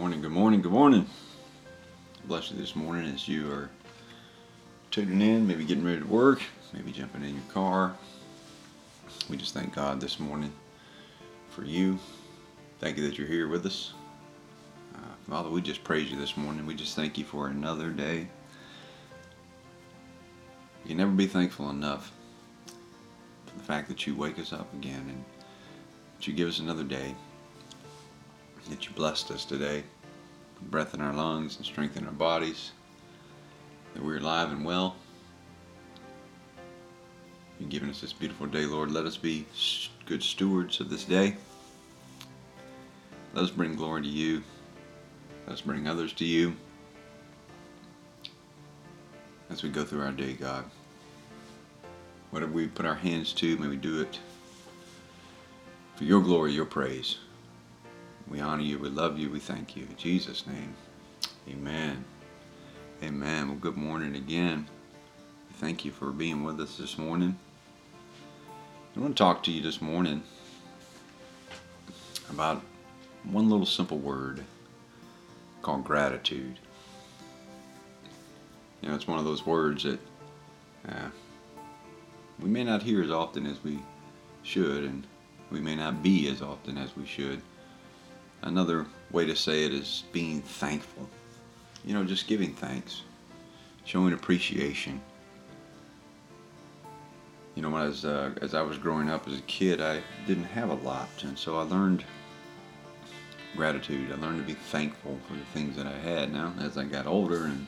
morning, good morning, good morning. Bless you this morning as you are tuning in, maybe getting ready to work, maybe jumping in your car. We just thank God this morning for you. Thank you that you're here with us. Uh, Father, we just praise you this morning. We just thank you for another day. You can never be thankful enough for the fact that you wake us up again and that you give us another day that you blessed us today, breath in our lungs and strength in our bodies, that we're alive and well. You've given us this beautiful day, Lord. Let us be good stewards of this day. Let us bring glory to you. Let us bring others to you as we go through our day, God. Whatever we put our hands to, may we do it for your glory, your praise. We honor you, we love you, we thank you. In Jesus' name, amen. Amen. Well, good morning again. Thank you for being with us this morning. I want to talk to you this morning about one little simple word called gratitude. You know, it's one of those words that uh, we may not hear as often as we should, and we may not be as often as we should. Another way to say it is being thankful. You know, just giving thanks, showing appreciation. You know, when as uh, as I was growing up as a kid, I didn't have a lot, and so I learned gratitude. I learned to be thankful for the things that I had. Now, as I got older, and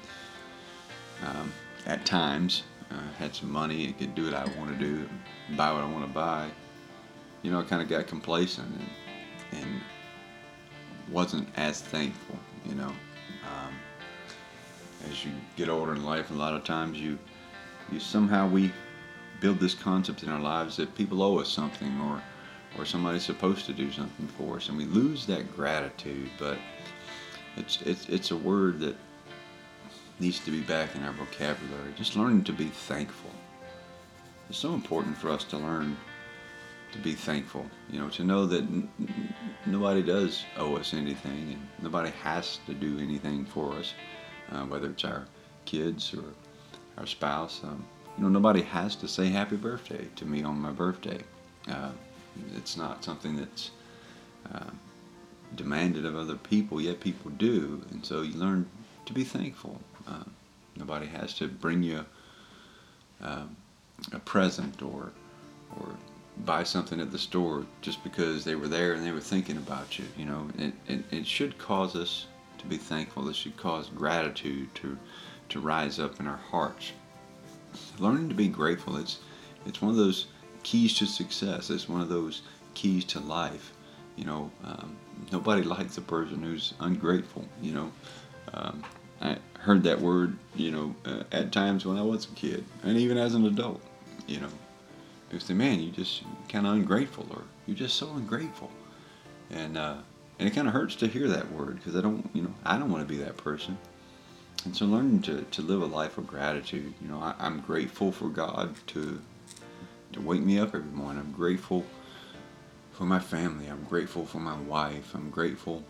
um, at times uh, had some money and could do what I want to do, buy what I want to buy. You know, I kind of got complacent and, and wasn't as thankful, you know. Um, as you get older in life, a lot of times you, you somehow we build this concept in our lives that people owe us something or, or somebody's supposed to do something for us, and we lose that gratitude. But it's it's it's a word that needs to be back in our vocabulary. Just learning to be thankful. It's so important for us to learn to be thankful. You know, to know that n- nobody does owe us anything, and nobody has to do anything for us, uh, whether it's our kids or our spouse. Um, you know, nobody has to say happy birthday to me on my birthday. Uh, it's not something that's uh, demanded of other people, yet people do, and so you learn to be thankful. Uh, nobody has to bring you uh, a present or or buy something at the store just because they were there and they were thinking about you. You know, it, it, it should cause us to be thankful. It should cause gratitude to to rise up in our hearts. Learning to be grateful. It's it's one of those keys to success. It's one of those keys to life. You know, um, nobody likes a person who's ungrateful. You know, um, I heard that word. You know, uh, at times when I was a kid, and even as an adult. You know, people say, "Man, you just kind of ungrateful," or "You're just so ungrateful," and uh, and it kind of hurts to hear that word because I don't, you know, I don't want to be that person. And so, learning to, to live a life of gratitude, you know, I, I'm grateful for God to to wake me up every morning. I'm grateful for my family. I'm grateful for my wife. I'm grateful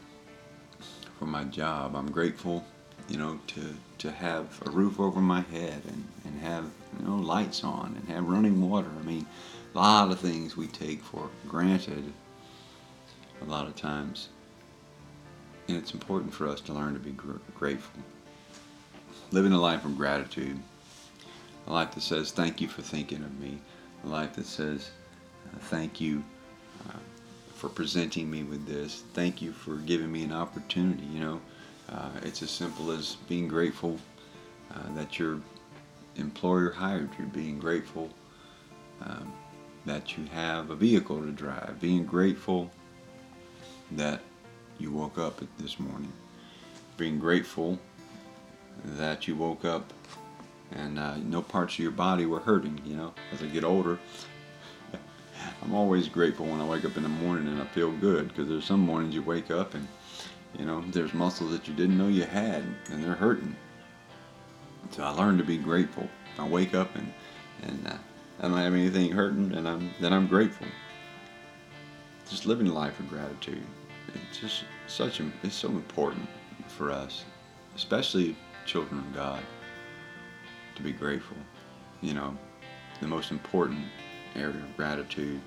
for my job. I'm grateful, you know, to to have a roof over my head and, and have you know lights on and have running water. I mean, a lot of things we take for granted a lot of times, and it's important for us to learn to be gr- grateful. Living a life of gratitude, a life that says thank you for thinking of me, a life that says uh, thank you. Uh, for presenting me with this. Thank you for giving me an opportunity. You know, uh, it's as simple as being grateful uh, that your employer hired you, being grateful um, that you have a vehicle to drive, being grateful that you woke up this morning, being grateful that you woke up and uh, no parts of your body were hurting. You know, as I get older, I'm always grateful when I wake up in the morning and I feel good because there's some mornings you wake up and you know there's muscles that you didn't know you had and they're hurting. So I learned to be grateful. I wake up and and uh, I don't have anything hurting and I'm then I'm grateful. Just living a life of gratitude. it's just such a, it's so important for us, especially children of God, to be grateful. You know, the most important area of gratitude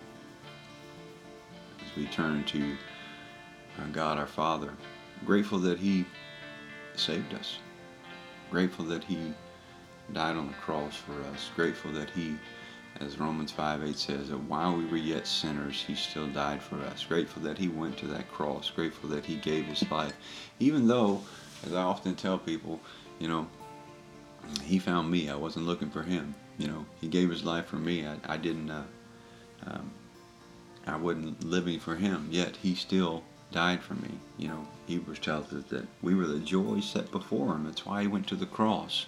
as we turn to uh, God our Father. Grateful that He saved us. Grateful that He died on the cross for us. Grateful that He, as Romans 5 8 says, that while we were yet sinners, He still died for us. Grateful that He went to that cross. Grateful that He gave His life. Even though, as I often tell people, you know, He found me. I wasn't looking for Him. You know, He gave His life for me. I, I didn't, uh, um, I wasn't living for Him, yet He still died for me. You know, Hebrews tells us that we were the joy set before Him. That's why He went to the cross.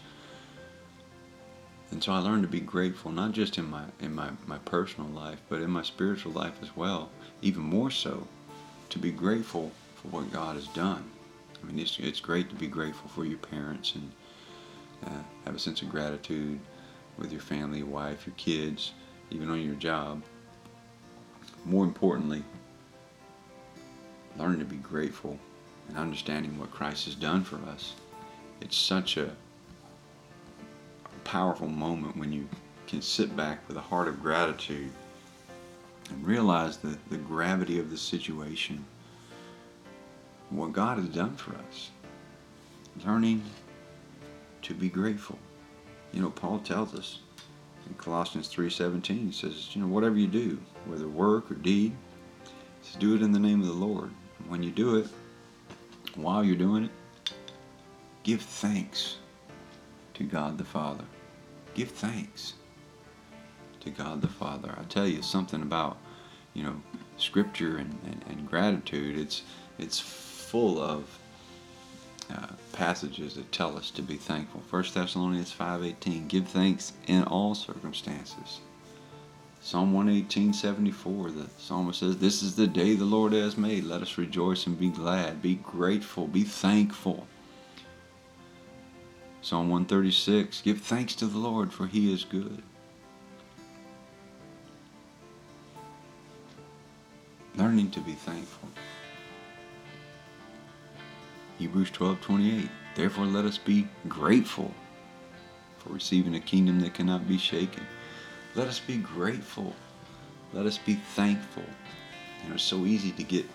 And so I learned to be grateful, not just in my in my, my personal life, but in my spiritual life as well. Even more so, to be grateful for what God has done. I mean, it's it's great to be grateful for your parents and uh, have a sense of gratitude with your family, wife, your kids, even on your job. More importantly, learning to be grateful and understanding what Christ has done for us. It's such a powerful moment when you can sit back with a heart of gratitude and realize the, the gravity of the situation, what God has done for us. Learning to be grateful. You know, Paul tells us in Colossians 3.17, he says, you know, whatever you do, whether work or deed, do it in the name of the Lord. When you do it, while you're doing it, give thanks to God the Father give thanks to God the Father. I tell you something about, you know, scripture and, and, and gratitude. It's it's full of uh, passages that tell us to be thankful. 1 Thessalonians 5.18, give thanks in all circumstances. Psalm 118.74, the psalmist says, This is the day the Lord has made. Let us rejoice and be glad. Be grateful. Be thankful. Psalm 136 Give thanks to the Lord, for he is good. Learning to be thankful. Hebrews 12:28 Therefore let us be grateful for receiving a kingdom that cannot be shaken. Let us be grateful. Let us be thankful. You know, it's so easy to get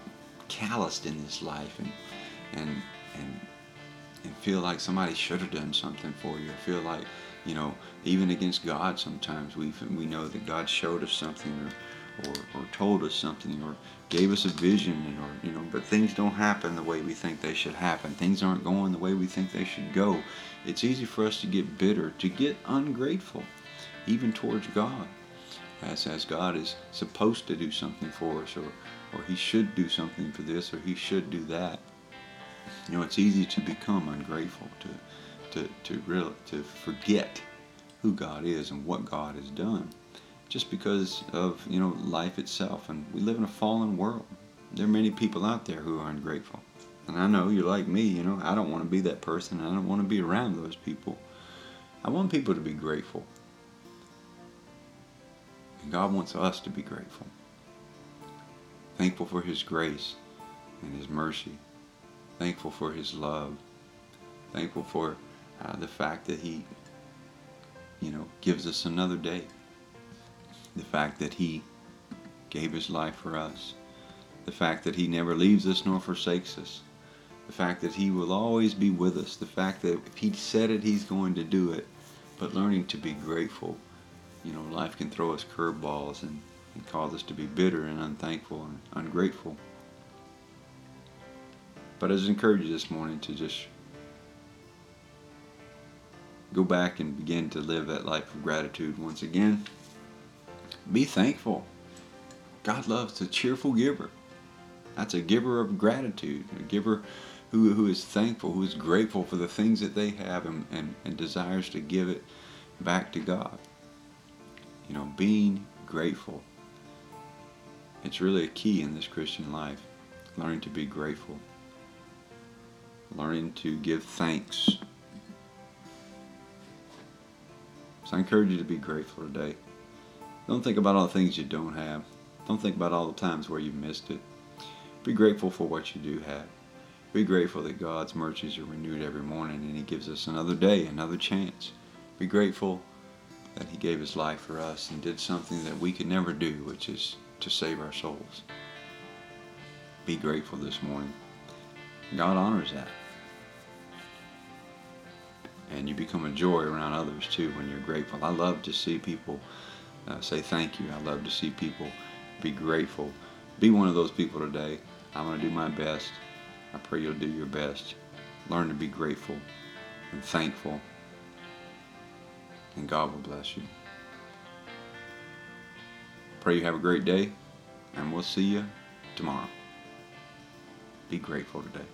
calloused in this life and and and and feel like somebody should have done something for you, feel like, you know, even against God sometimes we we know that God showed us something or, or, or told us something or gave us a vision or you know, but things don't happen the way we think they should happen. Things aren't going the way we think they should go. It's easy for us to get bitter, to get ungrateful, even towards God. As, as God is supposed to do something for us or, or he should do something for this or he should do that. You know, it's easy to become ungrateful, to to to real to forget who God is and what God has done, just because of you know life itself. And we live in a fallen world. There are many people out there who are ungrateful, and I know you're like me. You know, I don't want to be that person. I don't want to be around those people. I want people to be grateful, and God wants us to be grateful, thankful for His grace and His mercy. Thankful for his love, thankful for uh, the fact that he, you know, gives us another day, the fact that he gave his life for us, the fact that he never leaves us nor forsakes us, the fact that he will always be with us, the fact that if he said it, he's going to do it, but learning to be grateful. You know, life can throw us curveballs and, and cause us to be bitter and unthankful and ungrateful. But I just encourage you this morning to just go back and begin to live that life of gratitude once again. Be thankful. God loves a cheerful giver. That's a giver of gratitude, a giver who, who is thankful, who is grateful for the things that they have and, and, and desires to give it back to God. You know, being grateful. It's really a key in this Christian life, learning to be grateful learning to give thanks. So I encourage you to be grateful today. Don't think about all the things you don't have. Don't think about all the times where you missed it. Be grateful for what you do have. Be grateful that God's mercies are renewed every morning and He gives us another day, another chance. Be grateful that He gave His life for us and did something that we could never do, which is to save our souls. Be grateful this morning. God honors that. And you become a joy around others too when you're grateful. I love to see people uh, say thank you. I love to see people be grateful. Be one of those people today. I'm going to do my best. I pray you'll do your best. Learn to be grateful and thankful. And God will bless you. Pray you have a great day, and we'll see you tomorrow. Be grateful today.